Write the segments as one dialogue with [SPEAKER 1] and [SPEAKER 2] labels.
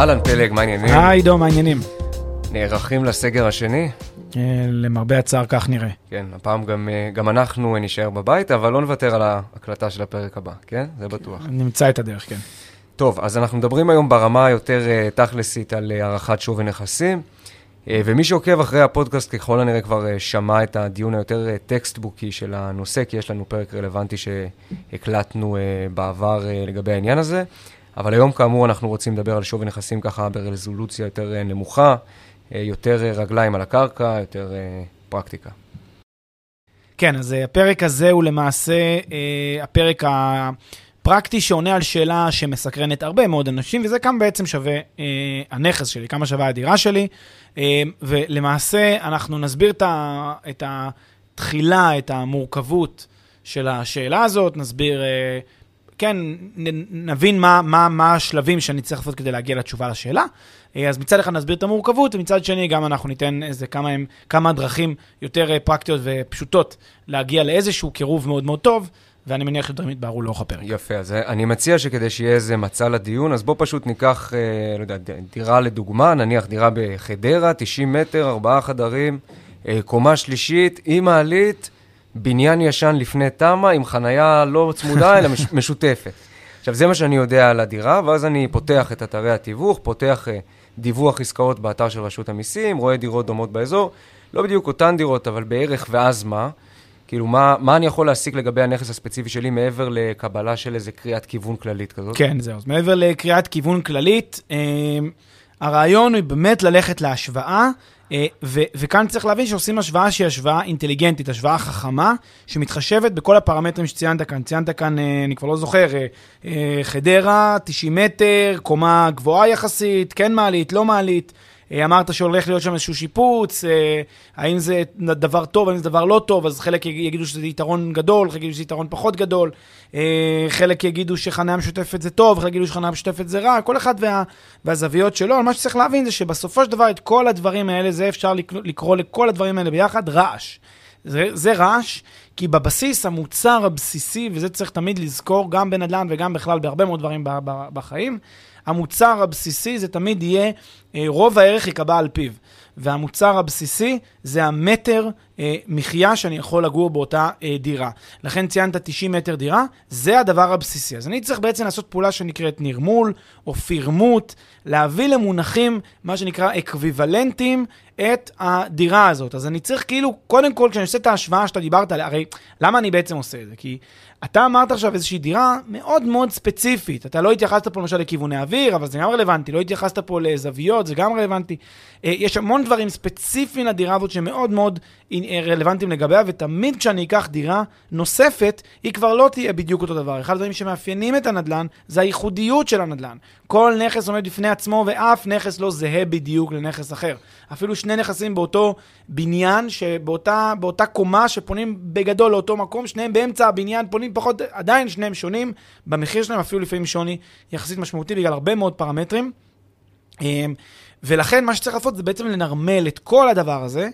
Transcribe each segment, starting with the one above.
[SPEAKER 1] אהלן פלג, מה העניינים?
[SPEAKER 2] היי עידו, מה העניינים?
[SPEAKER 1] נערכים לסגר השני?
[SPEAKER 2] אה, למרבה הצער, כך נראה.
[SPEAKER 1] כן, הפעם גם, אה, גם אנחנו נישאר בבית, אבל לא נוותר על ההקלטה של הפרק הבא, כן? זה בטוח.
[SPEAKER 2] נמצא את הדרך, כן.
[SPEAKER 1] טוב, אז אנחנו מדברים היום ברמה היותר אה, תכלסית על הערכת שווי נכסים, ומי שעוקב אחרי הפודקאסט ככל הנראה כבר שמע את הדיון היותר טקסטבוקי של הנושא, כי יש לנו פרק רלוונטי שהקלטנו בעבר לגבי העניין הזה. אבל היום, כאמור, אנחנו רוצים לדבר על שווי נכסים ככה ברזולוציה יותר אה, נמוכה, אה, יותר אה, רגליים על הקרקע, יותר פרקטיקה.
[SPEAKER 2] כן, אז הפרק הזה הוא למעשה הפרק הפרקטי שעונה על שאלה שמסקרנת הרבה מאוד אנשים, וזה כמה בעצם שווה הנכס שלי, כמה שווה הדירה שלי. ולמעשה אנחנו נסביר את התחילה, את המורכבות של השאלה הזאת, נסביר... כן, נבין מה, מה, מה השלבים שאני צריך לעשות כדי להגיע לתשובה לשאלה. אה, אז מצד אחד נסביר את המורכבות, ומצד שני גם אנחנו ניתן איזה כמה, כמה דרכים יותר אה, פרקטיות ופשוטות להגיע לאיזשהו קירוב מאוד מאוד טוב. ואני מניח שדברים יתבהרו לאורך הפרק.
[SPEAKER 1] יפה, אז אה, אני מציע שכדי שיהיה איזה מצע לדיון, אז בוא פשוט ניקח, לא יודע, דירה לדוגמה, נניח דירה בחדרה, 90 מטר, ארבעה חדרים, קומה שלישית, עם מעלית, בניין ישן לפני תמ"א עם חנייה לא צמודה, אלא מש, משותפת. עכשיו, זה מה שאני יודע על הדירה, ואז אני פותח את אתרי התיווך, פותח uh, דיווח עסקאות באתר של רשות המיסים, רואה דירות דומות באזור, לא בדיוק אותן דירות, אבל בערך, ואז מה? כאילו, מה, מה אני יכול להסיק לגבי הנכס הספציפי שלי מעבר לקבלה של איזה קריאת כיוון כללית כזאת?
[SPEAKER 2] כן, זהו. אז מעבר לקריאת כיוון כללית, אה, הרעיון הוא באמת ללכת להשוואה אה, ו- וכאן צריך להבין שעושים השוואה שהיא השוואה אינטליגנטית, השוואה חכמה, שמתחשבת בכל הפרמטרים שציינת כאן. ציינת כאן, אה, אני כבר לא זוכר, אה, חדרה, 90 מטר, קומה גבוהה יחסית, כן מעלית, לא מעלית. אה, אמרת שהולך להיות שם איזשהו שיפוץ, אה, האם זה דבר טוב, האם זה דבר לא טוב, אז חלק יגידו שזה יתרון גדול, חלק יגידו שזה יתרון פחות גדול, אה, חלק יגידו שחניה משותפת זה טוב, חלק יגידו שחניה משותפת זה רע, כל אחד וה, והזוויות שלו, אבל מה שצריך להבין זה שבסופו של דבר את כל הדברים האלה, זה אפשר לקרוא לכל הדברים האלה ביחד רעש. זה, זה רעש, כי בבסיס, המוצר הבסיסי, וזה צריך תמיד לזכור, גם בנדל"ן וגם בכלל בהרבה מאוד דברים בחיים, המוצר הבסיסי זה תמיד יהיה, אה, רוב הערך ייקבע על פיו. והמוצר הבסיסי זה המטר מחיה שאני יכול לגור באותה אה, דירה. לכן ציינת 90 מטר דירה, זה הדבר הבסיסי. אז אני צריך בעצם לעשות פעולה שנקראת נרמול או פירמוט, להביא למונחים, מה שנקרא אקוויוולנטים, את הדירה הזאת. אז אני צריך כאילו, קודם כל, כשאני עושה את ההשוואה שאתה דיברת עליה, הרי למה אני בעצם עושה את זה? כי אתה אמרת עכשיו איזושהי דירה מאוד מאוד ספציפית. אתה לא התייחסת פה למשל לכיווני אוויר, אבל זה גם רלוונטי. לא התייחסת פה לזוויות, זה גם רלוונטי. אה, יש המון דברים ספציפיים לדירה הזאת שמאוד מאוד אה, רלוונטיים לגביה, ותמיד כשאני אקח דירה נוספת, היא כבר לא תהיה בדיוק אותו דבר. אחד הדברים שמאפיינים את הנדל"ן זה הייחודיות של הנדל"ן. כל נכס עומד בפני עצמו, ואף נכס לא זהה בדיוק לנכס אחר. אפילו שני נכסים באותו בניין, שבאותה קומה שפונים בגדול לאותו מקום, שניהם באמצע הבניין פונים פחות, עדיין שניהם שונים, במחיר שלהם אפילו לפעמים שוני יחסית משמעותי בגלל הרבה מאוד פרמטרים. אמ, ולכן מה שצריך לעשות זה בעצם לנרמל את כל הדבר הזה,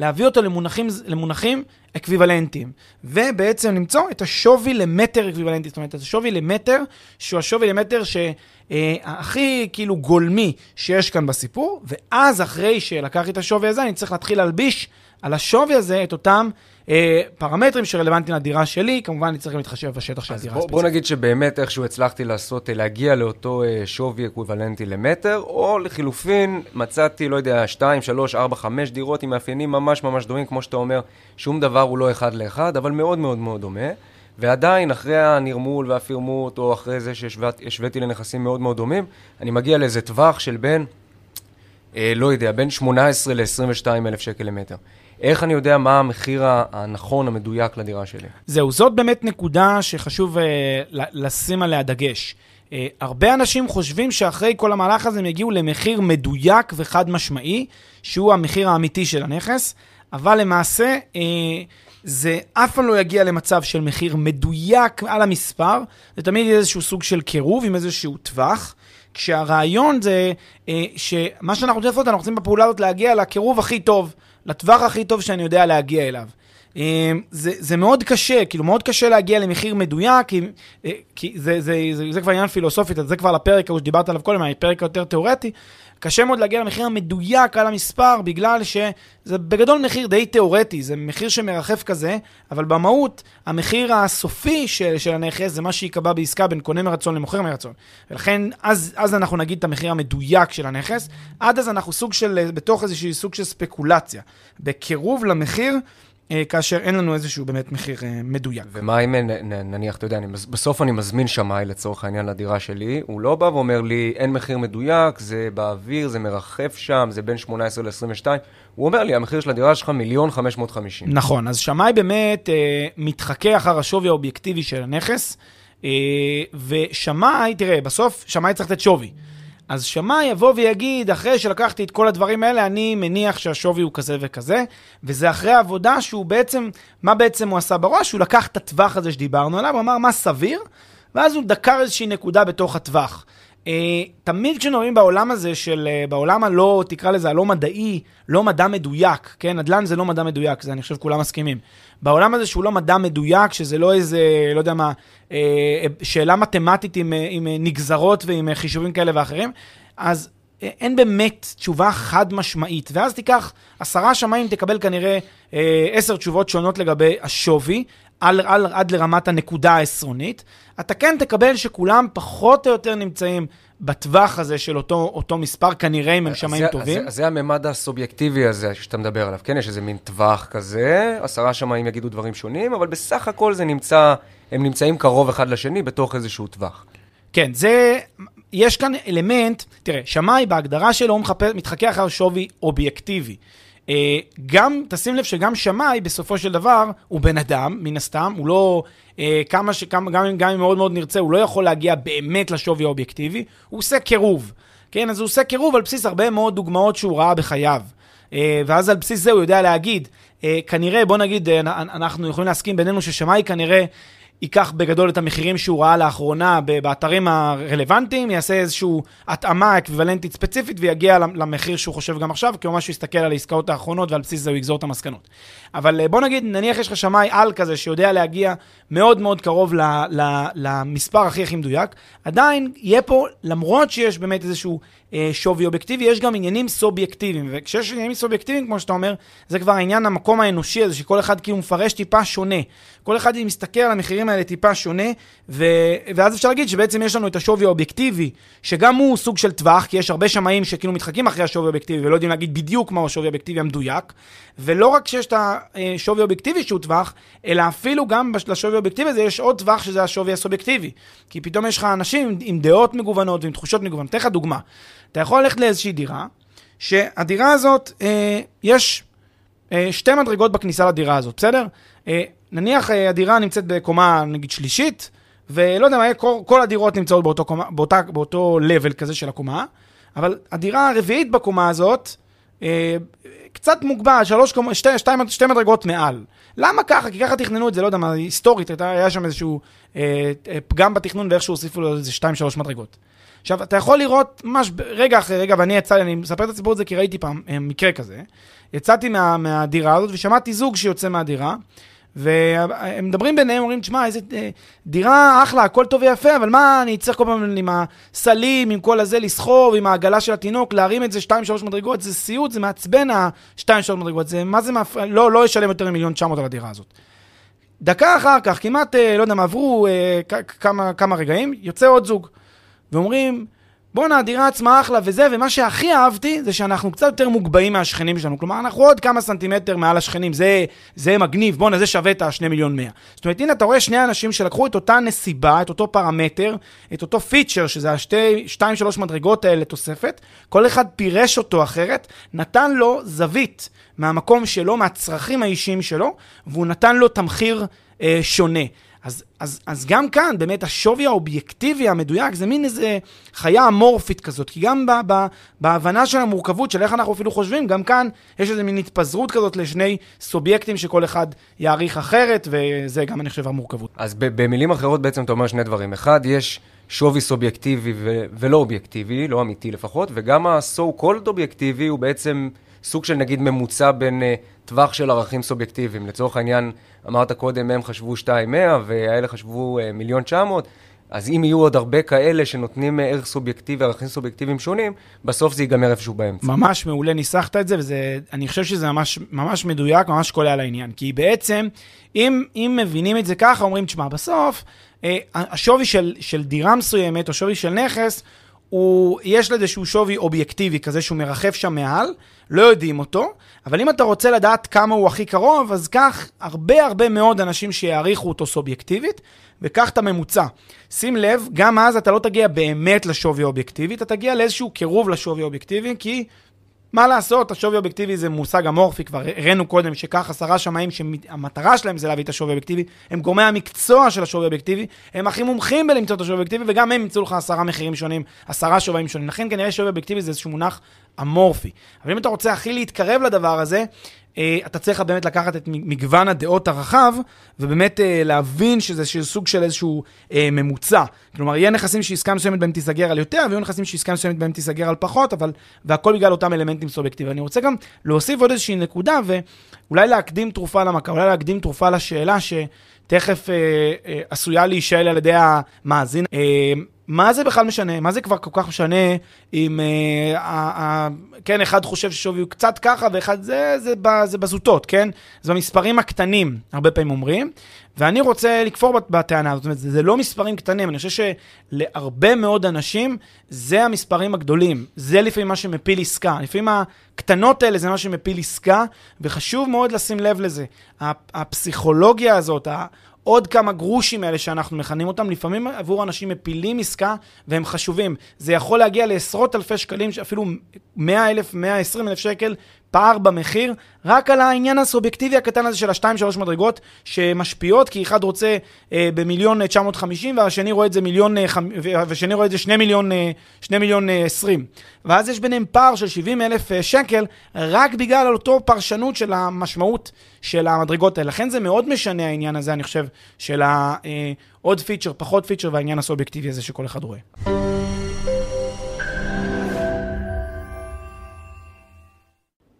[SPEAKER 2] להביא אותו למונחים, למונחים אקוויוולנטיים, ובעצם למצוא את השווי למטר אקוויוולנטי, זאת אומרת, את השווי למטר, שהוא השווי למטר שהכי כאילו גולמי שיש כאן בסיפור, ואז אחרי שלקחתי את השווי הזה, אני צריך להתחיל להלביש על השווי הזה את אותם אה, פרמטרים שרלוונטיים לדירה שלי, כמובן אני צריך גם להתחשב בשטח של הדירה
[SPEAKER 1] הספציפית. בוא נגיד שבאמת איכשהו הצלחתי לעשות, אה, להגיע לאותו אה, שווי אקוויוולנטי למטר, או לחילופין מצאתי, לא יודע, 2, 3, 4, 5 דירות עם מאפיינים ממש ממש דומים, כמו שאתה אומר, שום דבר הוא לא אחד לאחד, אבל מאוד מאוד מאוד דומה. ועדיין, אחרי הנרמול והפירמוט, או אחרי זה שהשוויתי לנכסים מאוד מאוד דומים, אני מגיע לאיזה טווח של בין, אה, לא יודע, בין 18 ל-22 אלף שקל למטר. איך אני יודע מה המחיר הנכון, המדויק לדירה שלי?
[SPEAKER 2] זהו, זאת באמת נקודה שחשוב uh, לשים עליה דגש. Uh, הרבה אנשים חושבים שאחרי כל המהלך הזה הם יגיעו למחיר מדויק וחד משמעי, שהוא המחיר האמיתי של הנכס, אבל למעשה uh, זה אף פעם לא יגיע למצב של מחיר מדויק על המספר, זה תמיד איזשהו סוג של קירוב עם איזשהו טווח. כשהרעיון זה אה, שמה שאנחנו רוצים לעשות, אנחנו רוצים בפעולה הזאת להגיע לקירוב הכי טוב, לטווח הכי טוב שאני יודע להגיע אליו. אה, זה, זה מאוד קשה, כאילו מאוד קשה להגיע למחיר מדויק, כי, אה, כי זה, זה, זה, זה, כבר עניין פילוסופית, אז זה כבר לפרק ההוא שדיברת עליו קודם, הפרק היותר תיאורטי, קשה מאוד להגיע למחיר המדויק על המספר, בגלל שזה בגדול מחיר די תיאורטי, זה מחיר שמרחף כזה, אבל במהות, המחיר הסופי של, של הנכס זה מה שייקבע בעסקה בין קונה מרצון למוכר מרצון. ולכן, אז, אז אנחנו נגיד את המחיר המדויק של הנכס, עד אז אנחנו סוג של, בתוך איזשהו סוג של ספקולציה. בקירוב למחיר, כאשר אין לנו איזשהו באמת מחיר אה, מדויק.
[SPEAKER 1] ומה אם נניח, אתה יודע, אני, בסוף אני מזמין שמאי לצורך העניין לדירה שלי, הוא לא בא ואומר לי, אין מחיר מדויק, זה באוויר, זה מרחף שם, זה בין 18 ל-22, הוא אומר לי, המחיר של הדירה שלך מיליון 550.
[SPEAKER 2] נכון, אז שמאי באמת אה, מתחכה אחר השווי האובייקטיבי של הנכס, אה, ושמאי, תראה, בסוף שמאי צריך לתת שווי. אז שמאי יבוא ויגיד, אחרי שלקחתי את כל הדברים האלה, אני מניח שהשווי הוא כזה וכזה, וזה אחרי העבודה שהוא בעצם, מה בעצם הוא עשה בראש? הוא לקח את הטווח הזה שדיברנו עליו, הוא אמר מה סביר, ואז הוא דקר איזושהי נקודה בתוך הטווח. Uh, תמיד כשנורים בעולם הזה של, uh, בעולם הלא, תקרא לזה הלא מדעי, לא מדע מדויק, כן? נדל"ן זה לא מדע מדויק, זה אני חושב כולם מסכימים. בעולם הזה שהוא לא מדע מדויק, שזה לא איזה, לא יודע מה, uh, שאלה מתמטית עם, עם נגזרות ועם חישובים כאלה ואחרים, אז אין באמת תשובה חד משמעית. ואז תיקח עשרה שמיים, תקבל כנראה עשר תשובות שונות לגבי השווי, על, על, עד לרמת הנקודה העשרונית, אתה כן תקבל שכולם פחות או יותר נמצאים בטווח הזה של אותו, אותו מספר, כנראה אם הם שמאים טובים.
[SPEAKER 1] אז זה הממד הסובייקטיבי הזה שאתה מדבר עליו, כן? יש איזה מין טווח כזה, עשרה שמאים יגידו דברים שונים, אבל בסך הכל זה נמצא, הם נמצאים קרוב אחד לשני בתוך איזשהו טווח.
[SPEAKER 2] כן, זה, יש כאן אלמנט, תראה, שמאי בהגדרה שלו הוא מתחכה אחר שווי אובייקטיבי. אה, גם, תשים לב שגם שמאי, בסופו של דבר, הוא בן אדם, מן הסתם, הוא לא, אה, כמה ש... גם, גם, גם אם מאוד מאוד נרצה, הוא לא יכול להגיע באמת לשווי האובייקטיבי, הוא עושה קירוב. כן, אז הוא עושה קירוב על בסיס הרבה מאוד דוגמאות שהוא ראה בחייו. אה, ואז על בסיס זה הוא יודע להגיד, כנראה, בוא נגיד, אנחנו יכולים להסכים בינינו ששמאי כנראה ייקח בגדול את המחירים שהוא ראה לאחרונה באתרים הרלוונטיים, יעשה איזושהי התאמה אקוויוולנטית ספציפית ויגיע למחיר שהוא חושב גם עכשיו, כי הוא ממש יסתכל על העסקאות האחרונות ועל בסיס זה הוא יגזור את המסקנות. אבל אה, בוא נגיד, נניח יש לך שמאי על כזה שיודע להגיע מאוד מאוד קרוב ל, ל, למספר הכי הכי מדויק, עדיין יהיה פה, למרות שיש באמת איזשהו אה, שווי אובייקטיבי, יש גם עניינים סובייקטיביים, וכשיש עניינים סובייקטיביים, כמו שאתה אומר, זה כבר העניין המקום האנושי הזה, שכל אחד כאילו מפרש טיפה שונה. כל אחד מסתכל על המחירים האלה טיפה שונה, ו... ואז אפשר להגיד שבעצם יש לנו את השווי האובייקטיבי, שגם הוא סוג של טווח, כי יש הרבה שמאים שכאילו מתחקים אחרי השווי האובייקטיבי ולא יודעים להגיד בדיוק מהו השווי האובייקטיבי המדויק, ולא רק שיש את השווי האובייקטיבי שהוא טווח, אלא אפילו גם לשווי האובייקטיבי הזה יש עוד טווח שזה השווי הסובייקטיבי. כי פתאום יש לך אנשים עם דעות מגוונות ועם תחושות מגוונות. אתן לך דוגמה. אתה יכול ללכת לאיזושהי דירה, שהדירה הזאת, אה, יש אה, שתי מדרגות בכניסה לדירה הזאת, בסדר? נניח אה, הדירה נמצאת בקומה, נגיד, שלישית, ולא יודע מה, כל, כל הדירות נמצאות באותו, קומה, באותה, באותו level כזה של הקומה, אבל הדירה הרביעית בקומה הזאת, אה, קצת מוגבל, שלוש קומות, שתי, שתי, שתי מדרגות מעל. למה ככה? כי ככה תכננו את זה, לא יודע מה, היסטורית, היה שם איזשהו אה, אה, פגם בתכנון ואיכשהו הוסיפו לו איזה שתיים, שלוש מדרגות. עכשיו, אתה יכול לראות ממש רגע אחרי רגע, ואני יצא לי, אני מספר את הסיפור הזה כי ראיתי פעם אה, מקרה כזה. יצאתי מה, מהדירה הזאת ושמעתי זוג שיוצא מהדירה, והם מדברים ביניהם, אומרים, תשמע, איזה אה, דירה אחלה, הכל טוב ויפה, אבל מה, אני צריך כל פעם עם הסלים, עם כל הזה, לסחוב, עם העגלה של התינוק, להרים את זה 2-3 מדרגות, זה סיוט, זה מעצבן ה-2-3 מדרגות, זה, מה זה מפריע, לא, לא ישלם יותר ממיליון 900 על הדירה הזאת. דקה אחר כך, כמעט, אה, לא יודע מה, עברו אה, כמה, כמה רגעים, יוצא עוד זוג, ואומרים, בואנה, הדירה עצמה אחלה וזה, ומה שהכי אהבתי זה שאנחנו קצת יותר מוגבהים מהשכנים שלנו. כלומר, אנחנו עוד כמה סנטימטר מעל השכנים, זה, זה מגניב, בואנה, זה שווה את ה-2 מיליון 100. זאת אומרת, הנה, אתה רואה שני אנשים שלקחו את אותה נסיבה, את אותו פרמטר, את אותו פיצ'ר, שזה השתי, שתיים, שלוש מדרגות האלה תוספת, כל אחד פירש אותו אחרת, נתן לו זווית מהמקום שלו, מהצרכים האישיים שלו, והוא נתן לו תמחיר אה, שונה. אז, אז, אז גם כאן, באמת, השווי האובייקטיבי המדויק זה מין איזה חיה אמורפית כזאת, כי גם ב, ב, בהבנה של המורכבות, של איך אנחנו אפילו חושבים, גם כאן יש איזה מין התפזרות כזאת לשני סובייקטים שכל אחד יעריך אחרת, וזה גם, אני חושב, המורכבות.
[SPEAKER 1] אז במילים אחרות בעצם אתה אומר שני דברים. אחד, יש שווי סובייקטיבי ו- ולא אובייקטיבי, לא אמיתי לפחות, וגם ה-so called אובייקטיבי הוא בעצם סוג של נגיד ממוצע בין uh, טווח של ערכים סובייקטיביים. לצורך העניין, אמרת קודם, הם חשבו 2.100 והאלה חשבו uh, מיליון 900, אז אם יהיו עוד הרבה כאלה שנותנים uh, ערך סובייקטיבי, ערכים סובייקטיביים שונים, בסוף זה ייגמר איפשהו באמצע.
[SPEAKER 2] ממש מעולה, ניסחת את זה, ואני חושב שזה ממש, ממש מדויק, ממש קולע לעניין. כי בעצם, אם, אם מבינים את זה ככה, אומרים, תשמע, בסוף, אה, השווי של, של דירה מסוימת, או שווי של נכס, הוא, יש לזה שהוא שווי אובייקטיבי, כזה שהוא מרחף שם מעל, לא יודעים אותו, אבל אם אתה רוצה לדעת כמה הוא הכי קרוב, אז קח הרבה הרבה מאוד אנשים שיעריכו אותו סובייקטיבית, וקח את הממוצע. שים לב, גם אז אתה לא תגיע באמת לשווי אובייקטיבי, אתה תגיע לאיזשהו קירוב לשווי אובייקטיבי, כי מה לעשות, השווי האובייקטיבי זה מושג אמורפי, כבר הראינו קודם שכך עשרה שמאים שהמטרה שלהם זה להביא את השווי האובייקטיבי, הם גורמי המקצוע של השווי האובייקטיבי, הם הכי מומחים בלמצוא את השווי האובייקטיבי, וגם הם ימצאו לך עשרה מחירים שונים, עשרה שווים שונים. לכן כנראה שווי אובייקטיבי זה איזשהו מונח אמורפי. אבל אם אתה רוצה הכי להתקרב לדבר הזה, אתה צריך באמת לקחת את מגוון הדעות הרחב, ובאמת אה, להבין שזה סוג של איזשהו אה, ממוצע. כלומר, יהיה נכסים שעסקה מסוימת בהם תיסגר על יותר, ויהיו נכסים שעסקה מסוימת בהם תיסגר על פחות, אבל, והכל בגלל אותם אלמנטים סובייקטיביים. אני רוצה גם להוסיף עוד איזושהי נקודה, ואולי להקדים תרופה למכה, אולי להקדים תרופה לשאלה שתכף אה, אה, עשויה להישאל על ידי המאזין. אה, מה זה בכלל משנה? מה זה כבר כל כך משנה אם, אה, אה, כן, אחד חושב ששווי הוא קצת ככה, ואחד זה, זה, זה, זה בזוטות, כן? זה במספרים הקטנים, הרבה פעמים אומרים. ואני רוצה לכפור בטענה הזאת, זאת אומרת, זה, זה לא מספרים קטנים, אני חושב שלהרבה מאוד אנשים זה המספרים הגדולים. זה לפעמים מה שמפיל עסקה. לפעמים הקטנות האלה זה מה שמפיל עסקה, וחשוב מאוד לשים לב לזה. הפסיכולוגיה הזאת, עוד כמה גרושים האלה שאנחנו מכנים אותם, לפעמים עבור אנשים מפילים עסקה והם חשובים. זה יכול להגיע לעשרות אלפי שקלים, אפילו 100 אלף, 120 אלף שקל פער במחיר, רק על העניין הסובייקטיבי הקטן הזה של השתיים שלוש מדרגות שמשפיעות, כי אחד רוצה אה, במיליון 950 והשני רואה את זה מיליון, אה, והשני רואה את זה שני מיליון, אה, שני מיליון אה, 20. ואז יש ביניהם פער של 70 אלף אה, שקל, רק בגלל אותו פרשנות של המשמעות של המדרגות האלה. לכן זה מאוד משנה העניין הזה, אני חושב, של העוד אה, פיצ'ר, פחות פיצ'ר והעניין הסובייקטיבי הזה שכל אחד רואה.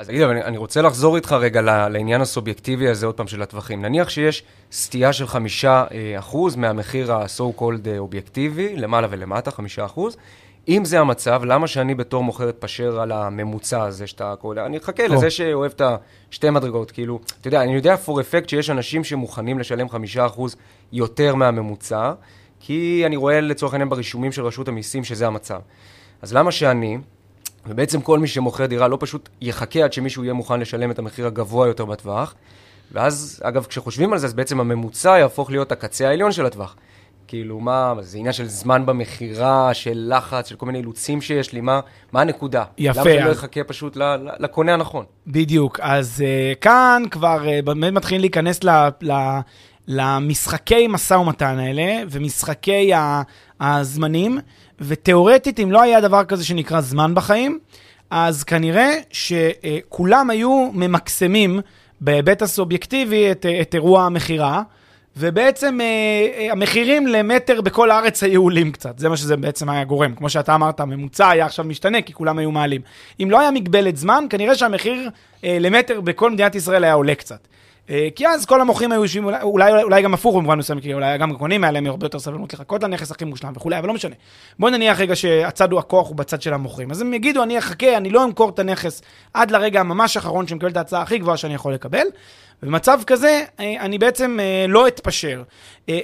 [SPEAKER 1] אז תגיד, אבל אני רוצה לחזור איתך רגע לעניין הסובייקטיבי הזה, עוד פעם, של הטווחים. נניח שיש סטייה של חמישה אה, אחוז מהמחיר ה-so called אה, אובייקטיבי, למעלה ולמטה, חמישה אחוז. אם זה המצב, למה שאני בתור מוכר אתפשר על הממוצע הזה שאתה קורא? אני אחכה לזה שאוהב את השתי מדרגות, כאילו, אתה יודע, אני יודע for effect שיש אנשים שמוכנים לשלם חמישה אחוז יותר מהממוצע, כי אני רואה לצורך העניין ברישומים של רשות המיסים שזה המצב. אז למה שאני, ובעצם כל מי שמוכר דירה לא פשוט יחכה עד שמישהו יהיה מוכן לשלם את המחיר הגבוה יותר בטווח. ואז, אגב, כשחושבים על זה, אז בעצם הממוצע יהפוך להיות הקצה העליון של הטווח. כאילו, מה, זה עניין של זמן במכירה, של לחץ, של כל מיני אילוצים שיש לי, מה, מה הנקודה?
[SPEAKER 2] יפה.
[SPEAKER 1] למה שאני לא אחכה פשוט ל, ל, לקונה הנכון?
[SPEAKER 2] בדיוק. אז uh, כאן כבר uh, באמת מתחילים להיכנס ל, ל, למשחקי משא ומתן האלה, ומשחקי הזמנים. ותיאורטית, אם לא היה דבר כזה שנקרא זמן בחיים, אז כנראה שכולם היו ממקסמים בהיבט הסובייקטיבי את, את אירוע המכירה, ובעצם אה, אה, המחירים למטר בכל הארץ היו עולים קצת, זה מה שזה בעצם היה גורם. כמו שאתה אמרת, הממוצע היה עכשיו משתנה, כי כולם היו מעלים. אם לא היה מגבלת זמן, כנראה שהמחיר אה, למטר בכל מדינת ישראל היה עולה קצת. אה, כי אז כל המוכרים היו יושבים, אולי, אולי, אולי גם הפוך במובן מסוים, כי אולי גם הקונים היה להם הרבה יותר סבלנות לחכות לנכס הכי מושלם וכולי, אבל לא משנה. בוא נניח רגע שהצד הוא הכוח הוא בצד של המוכרים. אז הם יגידו, אני אחכה, אני לא אמכור את הנכס עד לרגע הממש האחרון שמקבל את ההצעה הכי גבוהה שאני יכול לקבל. במצב כזה, אה, אני בעצם אה, לא אתפשר.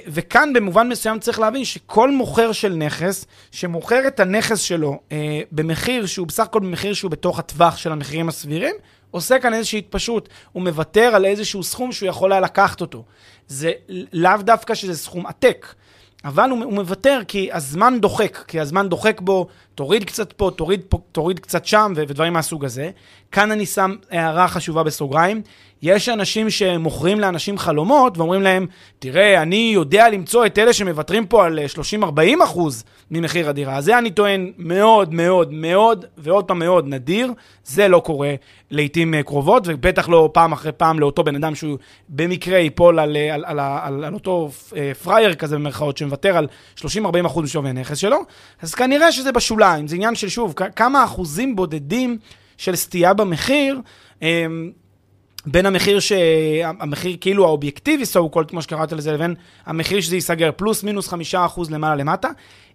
[SPEAKER 2] וכאן במובן מסוים צריך להבין שכל מוכר של נכס, שמוכר את הנכס שלו במחיר שהוא בסך הכל במחיר שהוא בתוך הטווח של המחירים הסבירים, עושה כאן איזושהי התפשרות, הוא מוותר על איזשהו סכום שהוא יכול היה לקחת אותו. זה לאו דווקא שזה סכום עתק, אבל הוא, הוא מוותר כי הזמן דוחק, כי הזמן דוחק בו, תוריד קצת פה, תוריד, פה, תוריד קצת שם ודברים מהסוג הזה. כאן אני שם הערה חשובה בסוגריים. יש אנשים שמוכרים לאנשים חלומות ואומרים להם, תראה, אני יודע למצוא את אלה שמוותרים פה על 30-40 אחוז ממחיר הדירה. זה אני טוען מאוד מאוד מאוד, ועוד פעם מאוד נדיר, זה לא קורה לעיתים אה, קרובות, ובטח לא פעם אחרי פעם לאותו בן אדם שהוא במקרה ייפול על, על, על, על, על אותו אה, פראייר כזה במרכאות, שמוותר על 30-40 אחוז משווי הנכס שלו, אז כנראה שזה בשוליים, זה עניין של שוב, כמה אחוזים בודדים של סטייה במחיר. בין המחיר ש... המחיר כאילו האובייקטיבי, so called, כמו שקראת לזה, לבין המחיר שזה ייסגר, פלוס מינוס חמישה אחוז למעלה למטה.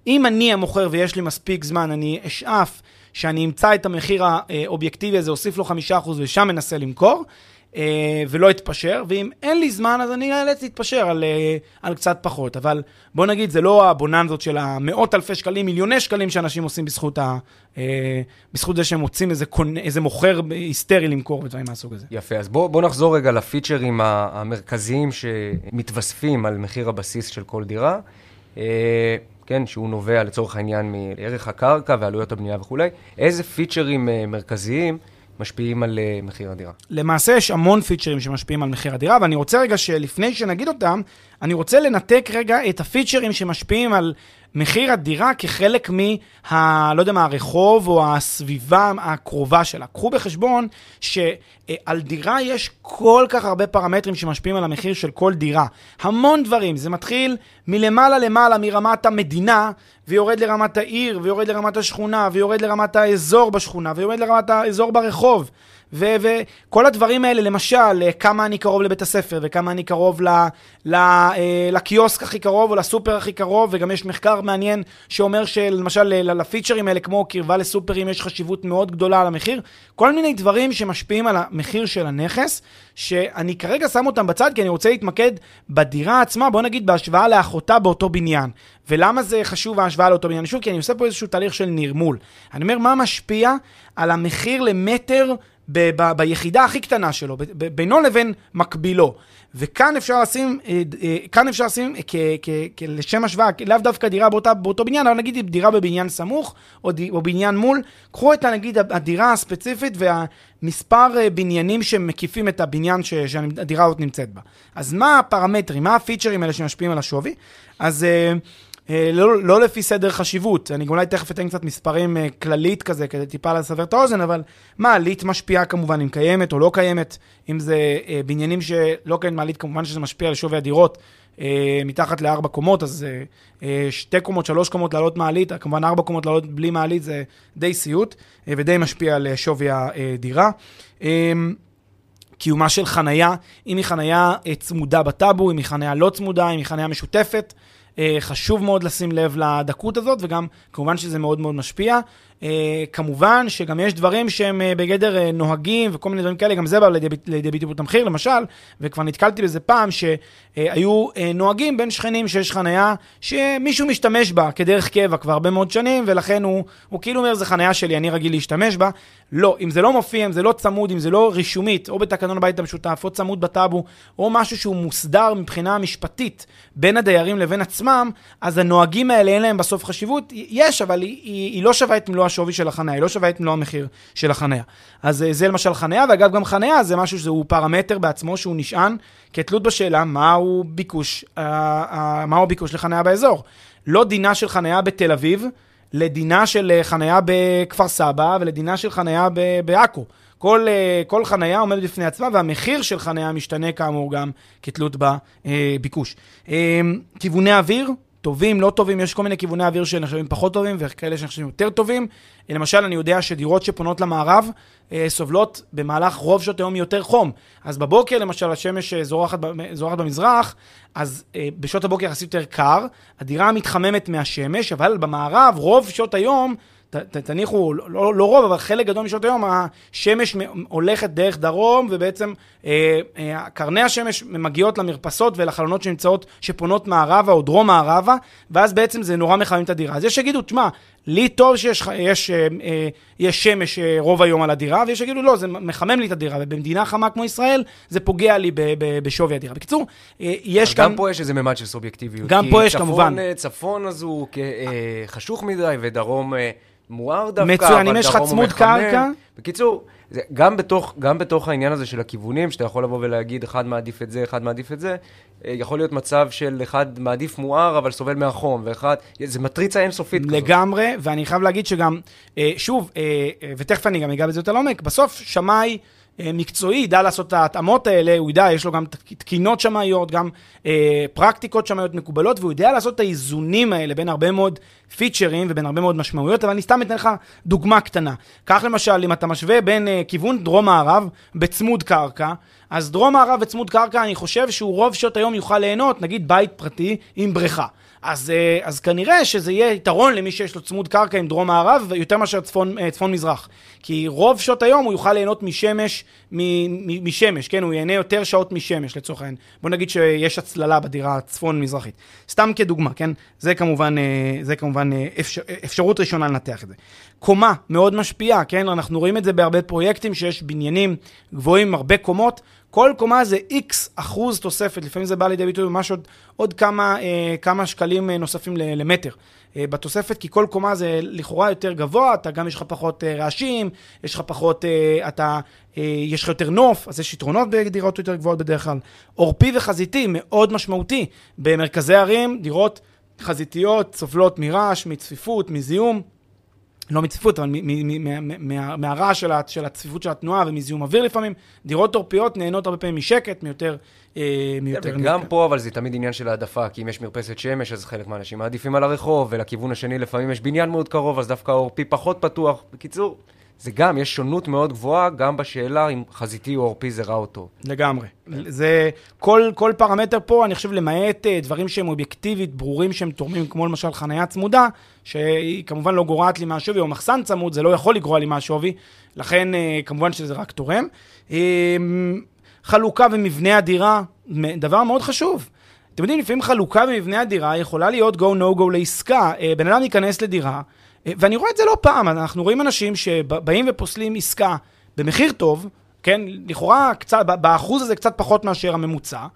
[SPEAKER 2] אם אני המוכר ויש לי מספיק זמן, אני אשאף שאני אמצא את המחיר האובייקטיבי הזה, אוסיף לו חמישה אחוז ושם מנסה למכור. אה, ולא אתפשר, ואם אין לי זמן, אז אני אאלץ להתפשר על, אה, על קצת פחות. אבל בוא נגיד, זה לא הבוננזות של המאות אלפי שקלים, מיליוני שקלים שאנשים עושים בזכות, ה, אה, בזכות זה שהם מוצאים איזה, קונ... איזה מוכר היסטרי למכור ודברים מהסוג הזה.
[SPEAKER 1] יפה, אז בוא, בוא נחזור רגע לפיצ'רים המרכזיים שמתווספים על מחיר הבסיס של כל דירה. כן, שהוא נובע לצורך העניין מערך הקרקע ועלויות הבנייה וכולי. איזה פיצ'רים מרכזיים משפיעים על uh, מחיר הדירה?
[SPEAKER 2] למעשה יש המון פיצ'רים שמשפיעים על מחיר הדירה, ואני רוצה רגע שלפני שנגיד אותם, אני רוצה לנתק רגע את הפיצ'רים שמשפיעים על מחיר הדירה כחלק מה... לא יודע מה, הרחוב או הסביבה הקרובה שלה. קחו בחשבון שעל דירה יש כל כך הרבה פרמטרים שמשפיעים על המחיר של כל דירה. המון דברים. זה מתחיל מלמעלה למעלה, מרמת המדינה, ויורד לרמת העיר, ויורד לרמת השכונה, ויורד לרמת האזור בשכונה, ויורד לרמת האזור ברחוב. וכל הדברים האלה, למשל, אה, כמה אני קרוב לבית הספר, וכמה אני קרוב ל, ל, אה, לקיוסק הכי קרוב, או לסופר הכי קרוב, וגם יש מחקר מעניין שאומר שלמשל לפיצ'רים האלה, כמו קרבה לסופרים, יש חשיבות מאוד גדולה על המחיר. כל מיני דברים שמשפיעים על המחיר של הנכס, שאני כרגע שם אותם בצד, כי אני רוצה להתמקד בדירה עצמה, בוא נגיד בהשוואה לאחותה באותו בניין. ולמה זה חשוב ההשוואה לאותו בניין? שוב, כי אני עושה פה איזשהו תהליך של נרמול. אני אומר, מה משפיע על המחיר למטר ב- ב- ביחידה הכי קטנה שלו, ב- ב- בינו לבין מקבילו. וכאן אפשר לשים, אה, אה, כאן אפשר לשים כ- כ- כ- לשם השוואה, לאו דווקא דירה באותה, באותו בניין, אבל נגיד דירה בבניין סמוך, או, ד- או בניין מול, קחו את נגיד הדירה הספציפית והמספר אה, בניינים שמקיפים את הבניין ש- שהדירה הזאת נמצאת בה. אז מה הפרמטרים, מה הפיצ'רים האלה שמשפיעים על השווי? אז... אה, לא, לא לפי סדר חשיבות, אני אולי תכף אתן קצת מספרים אה, כללית כזה, כדי טיפה לסבר את האוזן, אבל מעלית משפיעה כמובן, אם קיימת או לא קיימת, אם זה אה, בניינים שלא קיימת מעלית, כמובן שזה משפיע על שווי הדירות. מתחת לארבע קומות, אז שתי קומות, שלוש קומות לעלות מעלית, כמובן ארבע קומות לעלות בלי מעלית זה די סיוט, ודי משפיע על שווי הדירה. קיומה של חנייה, אם היא חנייה צמודה בטאבו, אם היא חנייה לא צמודה, אם היא חנייה משותפת. אה, חשוב מאוד לשים לב לדקות הזאת, וגם כמובן שזה מאוד מאוד משפיע. אה, כמובן שגם יש דברים שהם אה, בגדר אה, נוהגים וכל מיני דברים כאלה, גם זה בא לידי ביטוי במחיר, למשל, וכבר נתקלתי בזה פעם, שהיו נוהגים בין שכנים שיש חנייה שמישהו משתמש בה כדרך קבע כבר הרבה מאוד שנים, ולכן הוא, הוא כאילו אומר, זו חנייה שלי, אני רגיל להשתמש בה. לא, אם זה לא מופיע, אם זה לא צמוד, אם זה לא רישומית, או בתקנון הבית המשותף, או צמוד בטאבו, או משהו שהוא מוסדר מבחינה משפטית בין הדיירים לבין עצמם, אז הנוהגים האלה אין להם בסוף חשיבות. יש, אבל היא, היא, היא לא שווה את מלוא השווי של החניה, היא לא שווה את מלוא המחיר של החניה. אז אה, זה למשל חניה, ואגב, גם חניה זה משהו שהוא פרמטר בעצמו, שהוא נשען כתלות בשאלה מהו ביקוש, uh, uh, מהו הביקוש לחניה באזור. לא דינה של חניה בתל אביב, לדינה של חניה בכפר סבא ולדינה של חניה בעכו. כל, אה, כל חנייה עומדת בפני עצמה, והמחיר של חנייה משתנה כאמור גם כתלות בביקוש. אה, כיווני אוויר, טובים, לא טובים, יש כל מיני כיווני אוויר שנחשבים פחות טובים וכאלה שנחשבים יותר טובים. למשל, אני יודע שדירות שפונות למערב אה, סובלות במהלך רוב שעות היום יותר חום. אז בבוקר, למשל, השמש אה, זורחת, זורחת במזרח, אז אה, בשעות הבוקר יחסית יותר קר, הדירה מתחממת מהשמש, אבל במערב, רוב שעות היום, ת, תניחו, לא, לא רוב, אבל חלק גדול משעות היום, השמש הולכת דרך דרום, ובעצם אה, אה, קרני השמש מגיעות למרפסות ולחלונות שנמצאות, שפונות מערבה או דרום מערבה, ואז בעצם זה נורא מחמם את הדירה. אז יש שיגידו, תשמע, לי טוב שיש יש, אה, אה, יש שמש אה, רוב היום על הדירה, ויש שיגידו, לא, זה מחמם לי את הדירה, ובמדינה חמה כמו ישראל, זה פוגע לי בשווי הדירה. בקיצור, יש
[SPEAKER 1] כאן... גם פה יש איזה ממד של סובייקטיביות.
[SPEAKER 2] גם פה יש, צפון, כמובן.
[SPEAKER 1] אה, צפון אז הוא חשוך מדי, ודרום... מואר דווקא,
[SPEAKER 2] מצוין, אם יש לך צמוד קרקע...
[SPEAKER 1] בקיצור, זה, גם, בתוך, גם בתוך העניין הזה של הכיוונים, שאתה יכול לבוא ולהגיד, אחד מעדיף את זה, אחד מעדיף את זה, אה, יכול להיות מצב של אחד מעדיף מואר, אבל סובל מהחום, ואחד, זה מטריצה אינסופית
[SPEAKER 2] כזאת. לגמרי, ואני חייב להגיד שגם, אה, שוב, אה, ותכף אני גם אגע בזה יותר לעומק, בסוף שמאי... אה, מקצועי, ידע לעשות את ההתאמות האלה, הוא ידע, יש לו גם תקינות שמאיות, גם אה, פרקטיקות שמאיות מקובלות, והוא יודע לעשות את האיזונים האלה בין הרבה מאוד פיצ'רים ובין הרבה מאוד משמעויות, אבל אני סתם אתן לך דוגמה קטנה. כך למשל, אם אתה משווה בין אה, כיוון דרום-מערב בצמוד קרקע, אז דרום-מערב וצמוד קרקע, אני חושב שהוא רוב שעות היום יוכל ליהנות, נגיד בית פרטי עם בריכה. אז, אה, אז כנראה שזה יהיה יתרון למי שיש לו צמוד קרקע עם דרום מערב, יותר מאשר צפון, אה. כי רוב שעות היום הוא יוכל ליהנות משמש, מ, משמש, כן? הוא ייהנה יותר שעות משמש לצורך העניין. בוא נגיד שיש הצללה בדירה הצפון מזרחית. סתם כדוגמה, כן? זה כמובן, אה, זה כמובן אפשר, אפשרות ראשונה לנתח את זה. קומה מאוד משפיעה, כן? אנחנו רואים את זה בהרבה פרויקטים שיש בניינים גבוהים הרבה קומות. כל קומה זה איקס אחוז תוספת, לפעמים זה בא לידי ביטוי ממש עוד, עוד כמה, אה, כמה שקלים אה, נוספים למטר אה, בתוספת, כי כל קומה זה לכאורה יותר גבוה, אתה גם יש לך פחות אה, רעשים, יש לך פחות, אה, אתה, אה, יש לך יותר נוף, אז יש יתרונות בדירות יותר גבוהות בדרך כלל. עורפי וחזיתי מאוד משמעותי. במרכזי ערים, דירות חזיתיות סובלות מרעש, מצפיפות, מזיהום. לא מצפיפות, אבל מהרעש של הצפיפות של התנועה ומזיהום אוויר לפעמים. דירות עורפיות נהנות הרבה פעמים משקט, מיותר...
[SPEAKER 1] אה, מיותר גם פה, אבל זה תמיד עניין של העדפה, כי אם יש מרפסת שמש, אז חלק מהאנשים מעדיפים על הרחוב, ולכיוון השני לפעמים יש בניין מאוד קרוב, אז דווקא העורפי פחות פתוח. בקיצור, זה גם, יש שונות מאוד גבוהה, גם בשאלה אם חזיתי או עורפי זה רע או טוב.
[SPEAKER 2] לגמרי. זה, כל, כל פרמטר פה, אני חושב, למעט אה, דברים שהם אובייקטיבית, ברורים שהם תורמים, כמו למשל חנייה צמודה, שהיא כמובן לא גורעת לי מהשווי, או מחסן צמוד, זה לא יכול לגרוע לי מהשווי, לכן אה, כמובן שזה רק תורם. אה, חלוקה ומבנה הדירה, דבר מאוד חשוב. אתם יודעים, לפעמים חלוקה במבנה הדירה יכולה להיות go no go לעסקה. בן אדם ייכנס לדירה, ואני רואה את זה לא פעם, אנחנו רואים אנשים שבאים ופוסלים עסקה במחיר טוב, כן, לכאורה קצת, באחוז הזה קצת פחות מאשר הממוצע,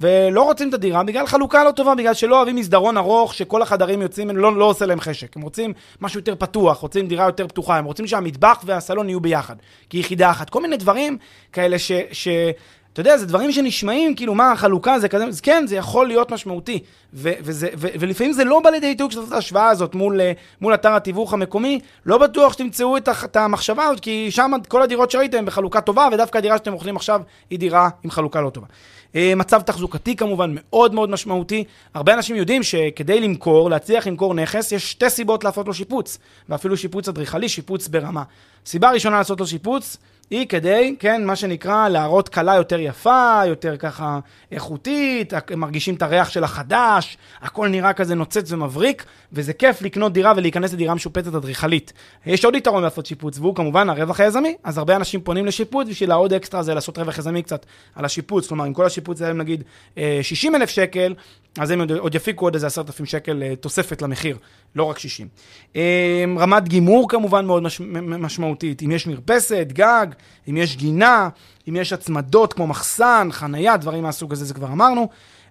[SPEAKER 2] ולא רוצים את הדירה בגלל חלוקה לא טובה, בגלל שלא אוהבים מסדרון ארוך שכל החדרים יוצאים, לא, לא עושה להם חשק. הם רוצים משהו יותר פתוח, רוצים דירה יותר פתוחה, הם רוצים שהמטבח והסלון יהיו ביחד, כיחידה אחת. כל מיני דברים כאלה ש... ש אתה יודע, זה דברים שנשמעים, כאילו, מה, החלוקה זה כזה, אז כן, זה יכול להיות משמעותי. ו- וזה, ו- ולפעמים זה לא בא לידי ביטוי כשאתה עושה את ההשוואה הזאת מול, אה, מול אתר התיווך המקומי, לא בטוח שתמצאו את, את המחשבה הזאת, כי שם כל הדירות שראיתם הן בחלוקה טובה, ודווקא הדירה שאתם אוכלים עכשיו היא דירה עם חלוקה לא טובה. אה, מצב תחזוקתי כמובן מאוד מאוד משמעותי. הרבה אנשים יודעים שכדי למכור, להצליח למכור נכס, יש שתי סיבות לעשות לו שיפוץ, ואפילו שיפוץ אדריכלי, שיפוץ ברמה. סיבה ראשונה לעשות לו שיפוץ, היא כדי, כן, מה שנקרא, להראות כלה יותר יפה, יותר ככה איכותית, מרגישים את הריח של החדש, הכל נראה כזה נוצץ ומבריק, וזה כיף לקנות דירה ולהיכנס לדירה משופצת אדריכלית. יש עוד יתרון לעשות שיפוץ, והוא כמובן הרווח היזמי, אז הרבה אנשים פונים לשיפוץ, בשביל העוד אקסטרה זה לעשות רווח יזמי קצת על השיפוץ, כלומר, אם כל השיפוץ זה נגיד 60 אה, אלף שקל, אז הם עוד יפיקו עוד איזה עשרת אלפים שקל אה, תוספת למחיר, לא רק 60. אה, רמת גימור כמובן מאוד מש, משמעותית, אם יש מרפסת, גג, אם יש גינה, אם יש הצמדות כמו מחסן, חנייה, דברים מהסוג הזה, זה כבר אמרנו.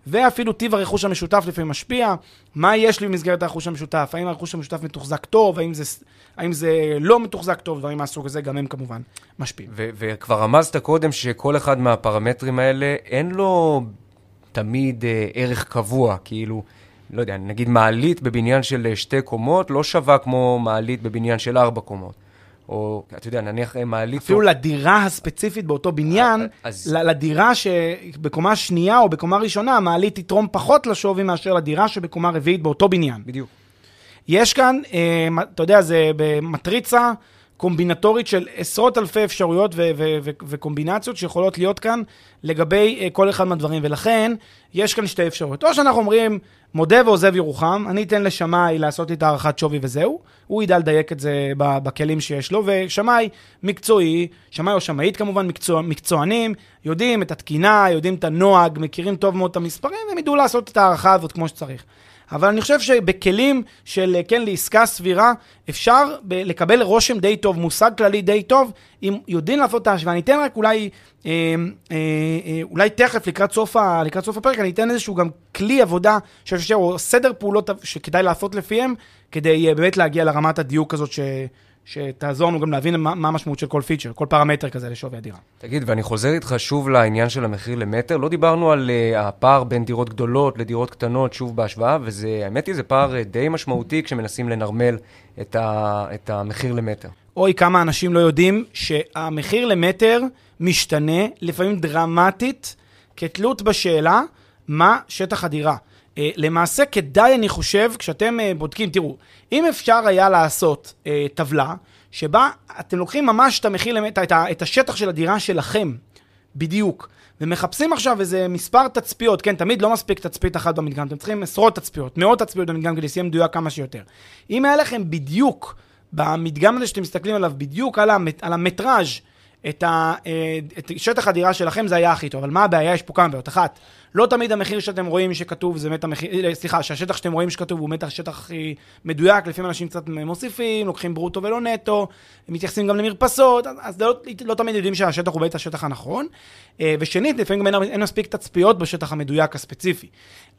[SPEAKER 2] ואפילו טיב הרכוש המשותף לפעמים משפיע. מה יש לי במסגרת הרכוש המשותף? האם הרכוש המשותף מתוחזק טוב? האם זה, האם זה לא מתוחזק טוב? דברים מהסוג הזה, גם הם כמובן משפיעים.
[SPEAKER 1] וכבר רמזת קודם שכל אחד מהפרמטרים האלה, אין לו תמיד אה, ערך קבוע, כאילו, לא יודע, נגיד מעלית בבניין של אה, שתי קומות לא שווה כמו מעלית בבניין של ארבע קומות. או, אתה יודע, נניח אה, מעלית...
[SPEAKER 2] אפילו לדירה הספציפית באותו בניין,
[SPEAKER 1] אה, אז-
[SPEAKER 2] לדירה שבקומה שנייה או בקומה ראשונה, המעלית תתרום פחות לשווי מאשר לדירה שבקומה רביעית באותו בניין.
[SPEAKER 1] בדיוק.
[SPEAKER 2] יש כאן, אתה יודע, זה במטריצה קומבינטורית של עשרות אלפי אפשרויות ו- ו- ו- וקומבינציות שיכולות להיות כאן לגבי כל אחד מהדברים, ולכן יש כאן שתי אפשרויות. או שאנחנו אומרים, מודה ועוזב ירוחם, אני אתן לשמאי לעשות לי את הערכת שווי וזהו, הוא ידע לדייק את זה בכלים שיש לו, ושמאי מקצועי, שמאי או שמאית כמובן, מקצוע, מקצוענים, יודעים את התקינה, יודעים את הנוהג, מכירים טוב מאוד את המספרים, הם ידעו לעשות את ההערכה הזאת כמו שצריך. אבל אני חושב שבכלים של, כן, לעסקה סבירה, אפשר ב- לקבל רושם די טוב, מושג כללי די טוב, אם יודעים לעשות את ההשוואה. אני אתן רק אולי, אה, אה, אה, אולי תכף, לקראת סוף, ה, לקראת סוף הפרק, אני אתן איזשהו גם כלי עבודה, שאני חושב שהוא סדר פעולות שכדאי לעשות לפיהם, כדי אה, באמת להגיע לרמת הדיוק הזאת ש... שתעזור לנו גם להבין מה, מה המשמעות של כל פיצ'ר, כל פרמטר כזה לשווי הדירה.
[SPEAKER 1] תגיד, ואני חוזר איתך שוב לעניין של המחיר למטר. לא דיברנו על uh, הפער בין דירות גדולות לדירות קטנות, שוב בהשוואה, וזה, האמת היא, זה פער uh, די משמעותי כשמנסים לנרמל את, ה, את המחיר למטר.
[SPEAKER 2] אוי, כמה אנשים לא יודעים שהמחיר למטר משתנה, לפעמים דרמטית, כתלות בשאלה מה שטח הדירה. אה, למעשה, כדאי, אני חושב, כשאתם אה, בודקים, תראו, אם אפשר היה לעשות אה, טבלה, שבה אתם לוקחים ממש את המחיר את, ה- את השטח של הדירה שלכם, בדיוק, ומחפשים עכשיו איזה מספר תצפיות, כן, תמיד לא מספיק תצפית אחת במדגם, אתם צריכים עשרות תצפיות, מאות תצפיות במדגם כדי שיהיה מדויק כמה שיותר. אם היה לכם בדיוק, במדגם הזה שאתם מסתכלים עליו, בדיוק על, המט, על המטראז' את, ה, אה, את שטח הדירה שלכם, זה היה הכי טוב. אבל מה הבעיה? יש פה כמה בעיות. אחת, לא תמיד המחיר שאתם רואים שכתוב זה באמת המחיר, אה, סליחה, שהשטח שאתם רואים שכתוב הוא באמת השטח הכי מדויק, לפעמים אנשים קצת מוסיפים, לוקחים ברוטו ולא נטו, מתייחסים גם למרפסות, אז- לא, לא תמיד יודעים שהשטח הוא באמת השטח הנכון. אה, ושנית, לפעמים גם אין, אין מספיק תצפיות בשטח המדויק הספציפי.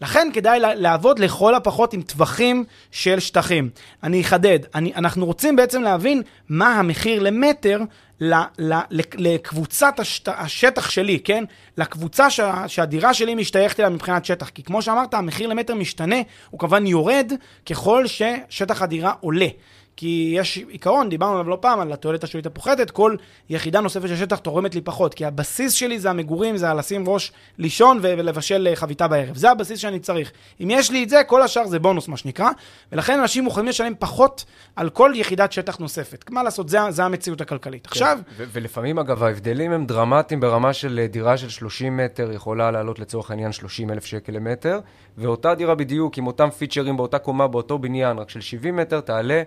[SPEAKER 2] לכן כדאי לעבוד לכל הפחות עם טווחים של שטחים. אני אחדד, אני, אנחנו רוצים בעצם להבין מה המחיר למטר ל, ל, ל, לקבוצת השט, השטח שלי, כן? לקבוצה שה, שהדירה שלי משתייכת אליה מבחינת שטח. כי כמו שאמרת, המחיר למטר משתנה, הוא כמובן יורד ככל ששטח הדירה עולה. כי יש עיקרון, דיברנו עליו לא פעם, על התועלת השולית הפוחתת, כל יחידה נוספת של שטח תורמת לי פחות, כי הבסיס שלי זה המגורים, זה לשים ראש לישון ולבשל אה, חביתה בערב. זה הבסיס שאני צריך. אם יש לי את זה, כל השאר זה בונוס, מה שנקרא, ולכן אנשים מוכנים לשלם פחות על כל יחידת שטח נוספת. מה לעשות, זה, זה המציאות הכלכלית. עכשיו,
[SPEAKER 1] ו- ולפעמים, אגב, ההבדלים הם דרמטיים ברמה של אה, דירה של 30 מטר יכולה לעלות לצורך העניין 30 אלף שקל למטר, ואותה דירה בדיוק, עם אותם פיצ'רים באותה קומה, באותו בניין, רק של 70 מטר, תעלה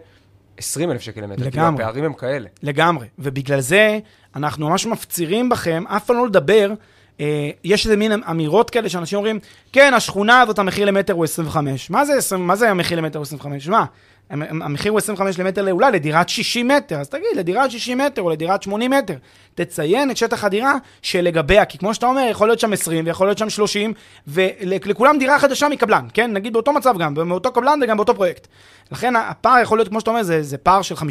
[SPEAKER 1] 20 אלף שקל למטר. כאילו,
[SPEAKER 2] לגמרי.
[SPEAKER 1] הפערים הם כאלה.
[SPEAKER 2] לגמרי. ובגלל זה, אנחנו ממש מפצירים בכם, אף פעם לא לדבר. אה, יש איזה מין אמירות כאלה שאנשים אומרים, כן, השכונה הזאת, המחיר למטר הוא 25. מה זה, 20, מה זה המחיר למטר הוא 25? מה? המ- המ- המחיר הוא 25 למטר אולי לדירת 60 מטר, אז תגיד, לדירת 60 מטר או לדירת 80 מטר. תציין את שטח הדירה שלגביה, כי כמו שאתה אומר, יכול להיות שם 20 ויכול להיות שם 30, ולכולם דירה חדשה מקבלן, כן? נגיד באותו מצב גם, מאותו קבלן וגם באותו פרויקט. לכן הפער יכול להיות, כמו שאתה אומר, זה, זה פער של 50%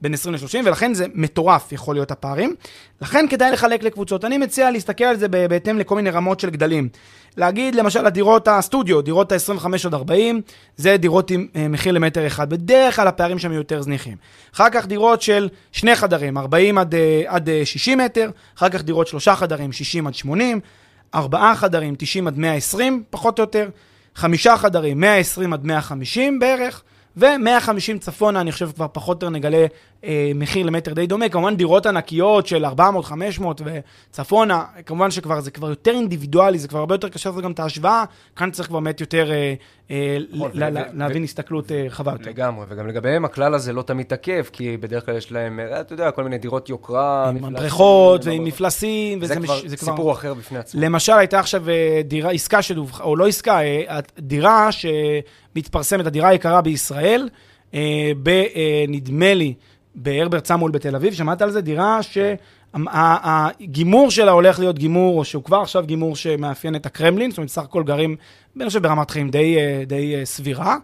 [SPEAKER 2] בין 20 ל-30, ולכן זה מטורף יכול להיות הפערים. לכן כדאי לחלק לקבוצות. אני מציע להסתכל על זה בהתאם לכל מיני רמות של גדלים. להגיד, למשל, הדירות הסטודיו, דירות ה-25 עד 40, זה דירות עם אה, מחיר למטר אחד. בדרך כלל הפערים שם יותר זניחים. אחר כך דירות של שני חדרים, 40 עד, אה, עד אה, 60 מטר, אחר כך דירות שלושה חדרים, 60 עד 80, ארבעה חדרים, 90 עד 120, פחות או יותר, חמישה חדרים, 120 עד 150 בערך, ו-150 צפונה, אני חושב כבר פחות או יותר נגלה מחיר למטר די דומה. כמובן דירות ענקיות של 400, 500 וצפונה, כמובן שכבר זה כבר יותר אינדיבידואלי, זה כבר הרבה יותר קשה לעשות גם את ההשוואה, כאן צריך כבר באמת יותר אה, אה,
[SPEAKER 1] נכון,
[SPEAKER 2] להבין הסתכלות אה, רחבה יותר.
[SPEAKER 1] לגמרי, וגם לגביהם הכלל הזה לא תמיד תקף, כי בדרך כלל יש להם, אה, אתה יודע, כל מיני דירות יוקרה,
[SPEAKER 2] עם בריכות ועם
[SPEAKER 1] אבל-
[SPEAKER 2] מפלסים,
[SPEAKER 1] זה
[SPEAKER 2] וזה
[SPEAKER 1] כבר
[SPEAKER 2] זה
[SPEAKER 1] סיפור אחר בפני עצמו.
[SPEAKER 2] למשל, הייתה עכשיו אה, דירה, עסקה שדווחה, או לא עסקה, אה, דירה שמתפרסמת, הדירה היקרה בישראל, אה, בנדמה לי, בהרברט סמואל בתל אביב, שמעת על זה? דירה שהגימור שלה הולך להיות גימור, או שהוא כבר עכשיו גימור שמאפיין את הקרמלין, זאת אומרת, סך הכל גרים, אני חושב, ברמת חיים די, אה, די אה, סבירה.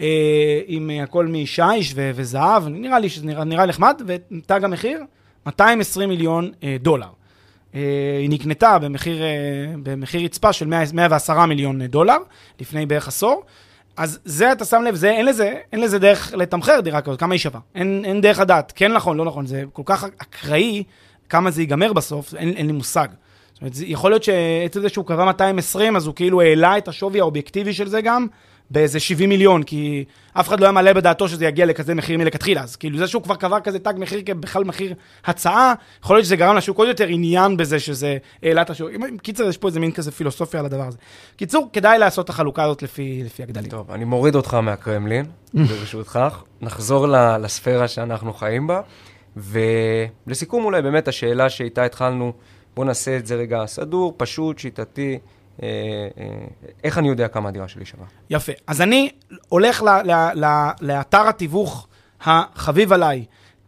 [SPEAKER 2] אה, עם הכל משיש ו- וזהב, נראה לי שזה נראה, נראה נחמד, ותג המחיר, 220 מיליון דולר. היא נקנתה במחיר, במחיר רצפה של 100, 110 מיליון דולר, לפני בערך עשור. אז זה, אתה שם לב, זה, אין, לזה, אין לזה דרך לתמחר דירה כזאת, כמה היא שווה. אין, אין דרך לדעת, כן נכון, לא נכון, זה כל כך אקראי, כמה זה ייגמר בסוף, אין, אין לי מושג. זאת אומרת, יכול להיות שעצם זה שהוא קבע 220, אז הוא כאילו העלה את השווי האובייקטיבי של זה גם, באיזה 70 מיליון, כי אף אחד לא היה מעלה בדעתו שזה יגיע לכזה מחיר מלכתחילה. אז כאילו זה שהוא כבר קבע כזה תג מחיר כבכלל מחיר הצעה, יכול להיות שזה גרם לשוק עוד יותר עניין בזה שזה העלה את השוק. קיצר, יש פה איזה מין כזה פילוסופיה על הדבר הזה. קיצור, כדאי לעשות את החלוקה הזאת לפי, לפי הגדלים.
[SPEAKER 1] טוב, אני מוריד אותך מהקרמלין, ברשותך. נחזור לספירה שאנחנו חיים בה. ולסיכום אולי באמת השאלה שאיתה התחלנו, בואו נעשה את זה רגע סדור, פשוט, שיטתי. אה, אה, איך אני יודע כמה הדירה שלי שווה?
[SPEAKER 2] יפה. אז אני הולך ל- ל- ל- לאתר התיווך החביב עליי,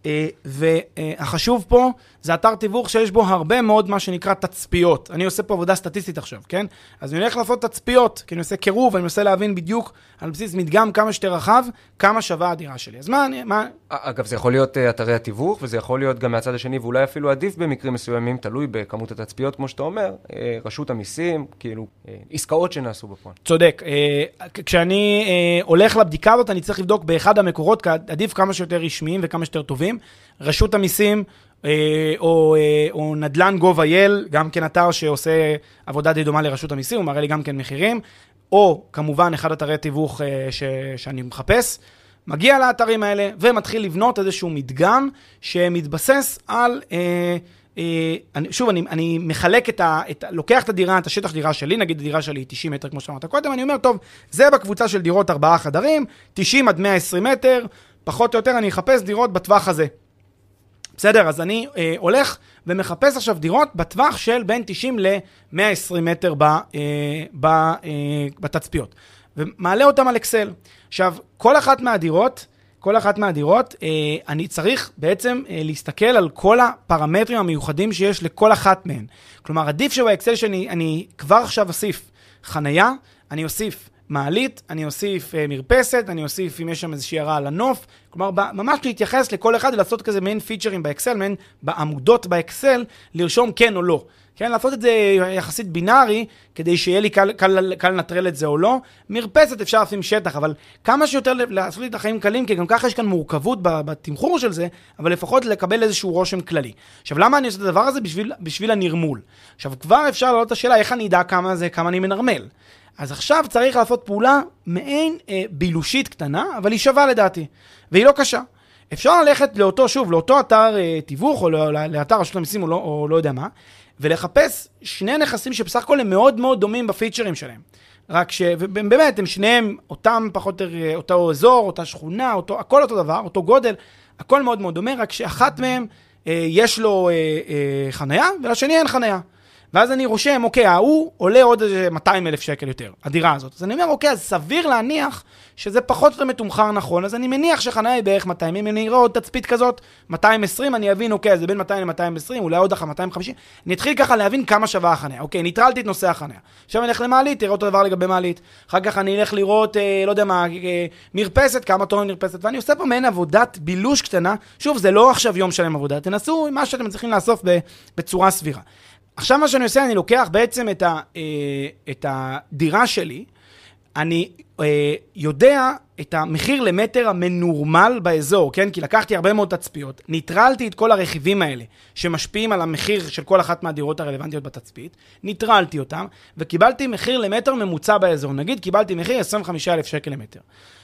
[SPEAKER 2] אה, והחשוב פה זה אתר תיווך שיש בו הרבה מאוד מה שנקרא תצפיות. אני עושה פה עבודה סטטיסטית עכשיו, כן? אז אני הולך לעשות תצפיות, כי אני עושה קירוב, אני מנסה להבין בדיוק על בסיס מדגם כמה שיותר רחב, כמה שווה הדירה שלי. אז מה אני... מה...
[SPEAKER 1] אגב, זה יכול להיות uh, אתרי התיווך, וזה יכול להיות גם מהצד השני, ואולי אפילו עדיף במקרים מסוימים, תלוי בכמות התצפיות, כמו שאתה אומר, uh, רשות המיסים, כאילו, uh, עסקאות שנעשו בפועל.
[SPEAKER 2] צודק. Uh, כשאני uh, הולך לבדיקה הזאת, אני צריך לבדוק באחד המקורות, עדיף כמה שיותר רשמיים וכמה שיותר טובים. רשות המיסים, או, אה, או נדל"ן gov.il, גם כן אתר שעושה עבודה די דומה לרשות המיסים, הוא מראה לי גם כן מחירים, או כמובן אחד אתרי תיווך אה, ש, שאני מחפש. מגיע לאתרים האלה ומתחיל לבנות איזשהו מדגם שמתבסס על... אה, אה, שוב, אני, אני מחלק את ה... את, לוקח את הדירה, את השטח דירה שלי, נגיד הדירה שלי היא 90 מטר, כמו שאמרת קודם, אני אומר, טוב, זה בקבוצה של דירות ארבעה חדרים, 90 עד 120 מטר, פחות או יותר אני אחפש דירות בטווח הזה. בסדר? אז אני אה, הולך ומחפש עכשיו דירות בטווח של בין 90 ל-120 מטר ב, אה, ב, אה, בתצפיות. ומעלה אותם על אקסל. עכשיו, כל אחת מהדירות, כל אחת מהדירות, אה, אני צריך בעצם אה, להסתכל על כל הפרמטרים המיוחדים שיש לכל אחת מהן. כלומר, עדיף שבאקסל שאני כבר עכשיו אוסיף חנייה, אני אוסיף מעלית, אני אוסיף אה, מרפסת, אני אוסיף אם יש שם איזושהי הערה על הנוף. כלומר, ממש להתייחס לכל אחד ולעשות כזה מעין פיצ'רים באקסל, מעין בעמודות באקסל, לרשום כן או לא. כן, לעשות את זה יחסית בינארי, כדי שיהיה לי קל, קל, קל לנטרל את זה או לא. מרפסת אפשר לשים שטח, אבל כמה שיותר לעשות לי את החיים קלים, כי גם ככה יש כאן מורכבות בתמחור של זה, אבל לפחות לקבל איזשהו רושם כללי. עכשיו, למה אני עושה את הדבר הזה? בשביל, בשביל הנרמול. עכשיו, כבר אפשר לעלות את השאלה איך אני אדע כמה זה, כמה אני מנרמל. אז עכשיו צריך לעשות פעולה מעין אה, בילושית קטנה, אבל היא שווה לדעתי, והיא לא קשה. אפשר ללכת לאותו, שוב, לאותו אתר אה, תיווך, או לא, לאתר רשות המיסים, או לא, או לא יודע מה, ולחפש שני נכסים שבסך הכל הם מאוד מאוד דומים בפיצ'רים שלהם. רק שבאמת, הם שניהם אותם פחות או יותר, אה, אותו אזור, אותה שכונה, אותו, הכל אותו דבר, אותו גודל, הכל מאוד מאוד דומה, רק שאחת מהם אה, יש לו אה, אה, חנייה, ולשני אין חנייה. ואז אני רושם, אוקיי, ההוא עולה עוד איזה 200 אלף שקל יותר, הדירה הזאת. אז אני אומר, אוקיי, אז סביר להניח שזה פחות או יותר מתומחר נכון, אז אני מניח שחניה היא בערך 200. אם אני אראה עוד תצפית כזאת, 220, אני אבין, אוקיי, זה בין 200 ל-220, אולי עוד אחת 250. אני אתחיל ככה להבין כמה שווה החניה. אוקיי, ניטרלתי את נושא החניה. עכשיו אני אלך למעלית, תראה אותו דבר לגבי מעלית. אחר כך אני אלך לראות, אה, לא יודע מה, אה, מרפסת, כמה תורן מרפסת, ואני עושה פה מעין עבודת בילוש קטנה. שוב, זה לא עכשיו יום שלם עבודה, תנסו מה שאתם צריכים לאסוף בצורה סבירה. עכשיו מה שאני עושה, אני לוקח בעצם את, ה, אה, את הדירה שלי, אני אה, יודע את המחיר למטר המנורמל באזור, כן? כי לקחתי הרבה מאוד תצפיות, ניטרלתי את כל הרכיבים האלה שמשפיעים על המחיר של כל אחת מהדירות הרלוונטיות בתצפית, ניטרלתי אותם, וקיבלתי מחיר למטר ממוצע באזור. נגיד קיבלתי מחיר 25,000 שקל למטר.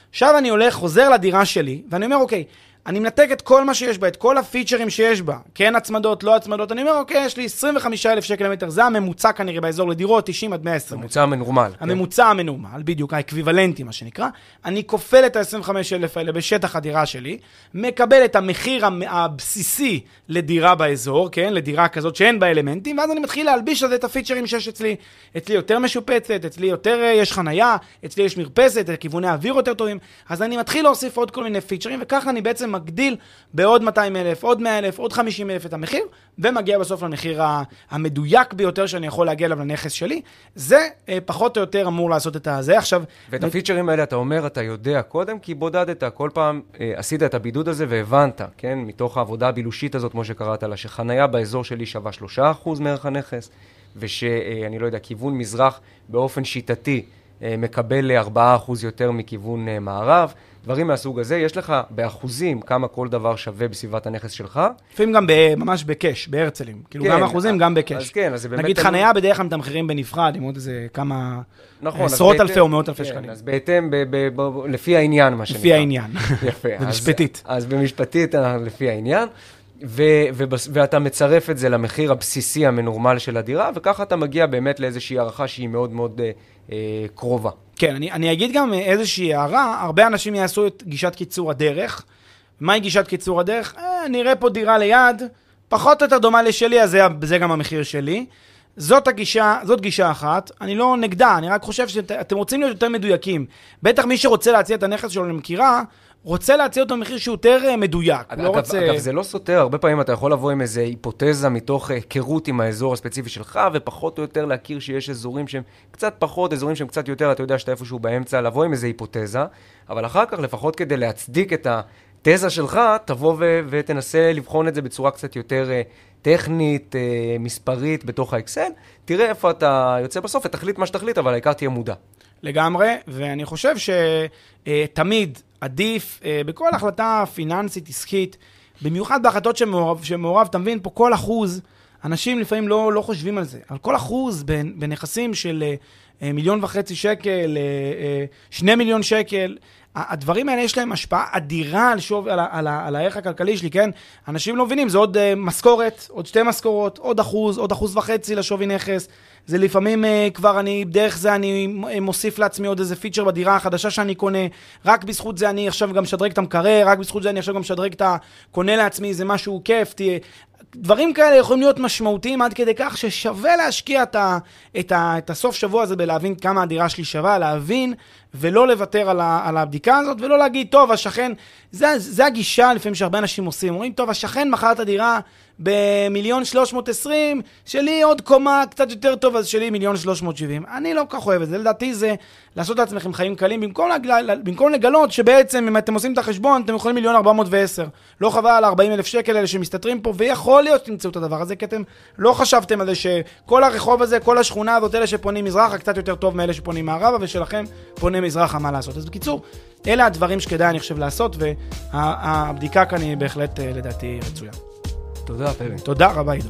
[SPEAKER 2] עכשיו אני הולך, חוזר לדירה שלי, ואני אומר, אוקיי, אני מנתק את כל מה שיש בה, את כל הפיצ'רים שיש בה, כן הצמדות, לא הצמדות, אני אומר, אוקיי, יש לי 25,000 שקל למטר, זה הממוצע כנראה באזור לדירות, 90 עד 120.
[SPEAKER 1] הממוצע המנורמל.
[SPEAKER 2] כן. הממוצע כן. המנורמל, בדיוק, האקוויוולנטי, מה שנקרא. אני כופל את ה-25,000 האלה בשטח הדירה שלי, מקבל את המחיר הבסיסי לדירה באזור, כן, לדירה כזאת שאין בה אלמנטים, ואז אני מתחיל להלביש על זה את הפיצ'רים שיש אצלי. אצלי יותר משופצת, אצלי יותר אה, יש חנייה, אצלי יש מרפסת, כיווני אוויר יותר טובים, אז אני מתחיל להוסיף עוד כל מיני פיצ'רים, וככה אני בעצם מגדיל בעוד 200 אלף, עוד 100 אלף, עוד 50 אלף את המחיר, ומגיע בסוף למחיר המדויק ביותר שאני יכול להגיע אליו לנכס שלי. זה אה, פחות או יותר אמור לעשות את הזה. עכשיו...
[SPEAKER 1] ואת הפיצ'רים האלה אתה אומר, אתה יודע קודם, כי בודדת, כל פעם אה, עשית את הבידוד הזה והבנת, כן? מתוך העבודה הבילושית הזאת, כמו שקראת לה, שחנייה באזור שלי שווה 3% מערך הנכס, ושאני אה, לא יודע, כיוון מזרח באופן שיטתי מקבל 4% יותר מכיוון אה, מערב, דברים מהסוג הזה. יש לך באחוזים כמה כל דבר שווה בסביבת הנכס שלך.
[SPEAKER 2] לפעמים גם ב- ממש בקאש, בהרצלים. כאילו,
[SPEAKER 1] כן,
[SPEAKER 2] גם אחוזים, גם בקאש.
[SPEAKER 1] אז כן, אז זה באמת...
[SPEAKER 2] נגיד
[SPEAKER 1] תלוי-
[SPEAKER 2] חנייה בדרך כלל מתמחרים בנפרד, עם עוד איזה כמה
[SPEAKER 1] נכון, אז
[SPEAKER 2] עשרות
[SPEAKER 1] בהתאם-
[SPEAKER 2] אלפי או מאות אלפי
[SPEAKER 1] כן,
[SPEAKER 2] שקלים.
[SPEAKER 1] אז בהתאם, ב- ב- ב- לפי העניין, מה שנקרא.
[SPEAKER 2] לפי העניין.
[SPEAKER 1] יפה. אז-
[SPEAKER 2] במשפטית.
[SPEAKER 1] אז במשפטית, אה, לפי העניין. ו- ובס- ואתה מצרף את זה למחיר הבסיסי המנורמל של הדירה, וככה אתה מגיע באמת לאיזושהי הערכה שהיא מאוד מאוד אה, אה, קרובה.
[SPEAKER 2] כן, אני, אני אגיד גם איזושהי הערה, הרבה אנשים יעשו את גישת קיצור הדרך. מהי גישת קיצור הדרך? אה, נראה פה דירה ליד, פחות או יותר דומה לשלי, אז זה, זה גם המחיר שלי. זאת הגישה, זאת גישה אחת, אני לא נגדה, אני רק חושב שאתם רוצים להיות יותר מדויקים. בטח מי שרוצה להציע את הנכס שלו למכירה, רוצה להציע אותו במחיר שהוא יותר אה, מדויק.
[SPEAKER 1] אגב,
[SPEAKER 2] לא רוצה...
[SPEAKER 1] אגב, זה לא סותר, הרבה פעמים אתה יכול לבוא עם איזו היפותזה מתוך היכרות עם האזור הספציפי שלך, ופחות או יותר להכיר שיש אזורים שהם קצת פחות, אזורים שהם קצת יותר, אתה יודע שאתה איפשהו באמצע, לבוא עם איזו היפותזה, אבל אחר כך, לפחות כדי להצדיק את התזה שלך, תבוא ו- ותנסה לבחון את זה בצורה קצת יותר אה, טכנית, אה, מספרית, בתוך האקסל. תראה איפה אתה יוצא בסוף, ותחליט מה שתחליט, אבל העיקר תהיה מודע.
[SPEAKER 2] לגמרי, ואני חושב שתמיד עדיף אה, בכל החלטה פיננסית עסקית, במיוחד בהחלטות שמעורב, שמעורב, אתה מבין, פה כל אחוז, אנשים לפעמים לא, לא חושבים על זה, על כל אחוז בנ- בנכסים של אה, אה, מיליון וחצי שקל, אה, אה, שני מיליון שקל, הדברים האלה יש להם השפעה אדירה על, שוב, על, על, על הערך הכלכלי שלי, כן? אנשים לא מבינים, זה עוד uh, משכורת, עוד שתי משכורות, עוד אחוז, עוד אחוז וחצי לשווי נכס. זה לפעמים uh, כבר אני, דרך זה אני אה, מוסיף לעצמי עוד איזה פיצ'ר בדירה החדשה שאני קונה. רק בזכות זה אני עכשיו גם משדרג את המקרר, רק בזכות זה אני עכשיו גם משדרג את ה... קונה לעצמי איזה משהו כיף. תהיה... דברים כאלה יכולים להיות משמעותיים עד כדי כך ששווה להשקיע את, ה, את, ה, את הסוף שבוע הזה בלהבין כמה הדירה שלי שווה, להבין ולא לוותר על, ה, על הבדיקה הזאת ולא להגיד, טוב, השכן, זה, זה הגישה לפעמים שהרבה אנשים עושים, אומרים, טוב, השכן מכר את הדירה במיליון שלוש מאות עשרים, שלי עוד קומה קצת יותר טוב, אז שלי מיליון שלוש מאות שבעים. אני לא כל כך אוהב את זה, לדעתי זה לעשות לעצמכם חיים קלים, במקום, לגל, במקום לגלות שבעצם אם אתם עושים את החשבון, אתם יכולים מיליון ארבע מאות ועשר. לא חבל על 40 אלף שקל האלה שמסתתרים פה, ויכול להיות שתמצאו את הדבר הזה, כי אתם לא חשבתם על זה שכל הרחוב הזה, כל השכונה הזאת, אלה שפונים מזרחה, קצת יותר טוב מאלה שפונים מערבה, ושלכם פונה מזרחה, מה לעשות. אז בקיצור, אלה הדברים שכדאי, אני חושב, לעשות, והבדיקה כאן היא בהחלט, אה, לדעתי, רצויה.
[SPEAKER 1] תודה, פרי.
[SPEAKER 2] תודה רבה, עידו.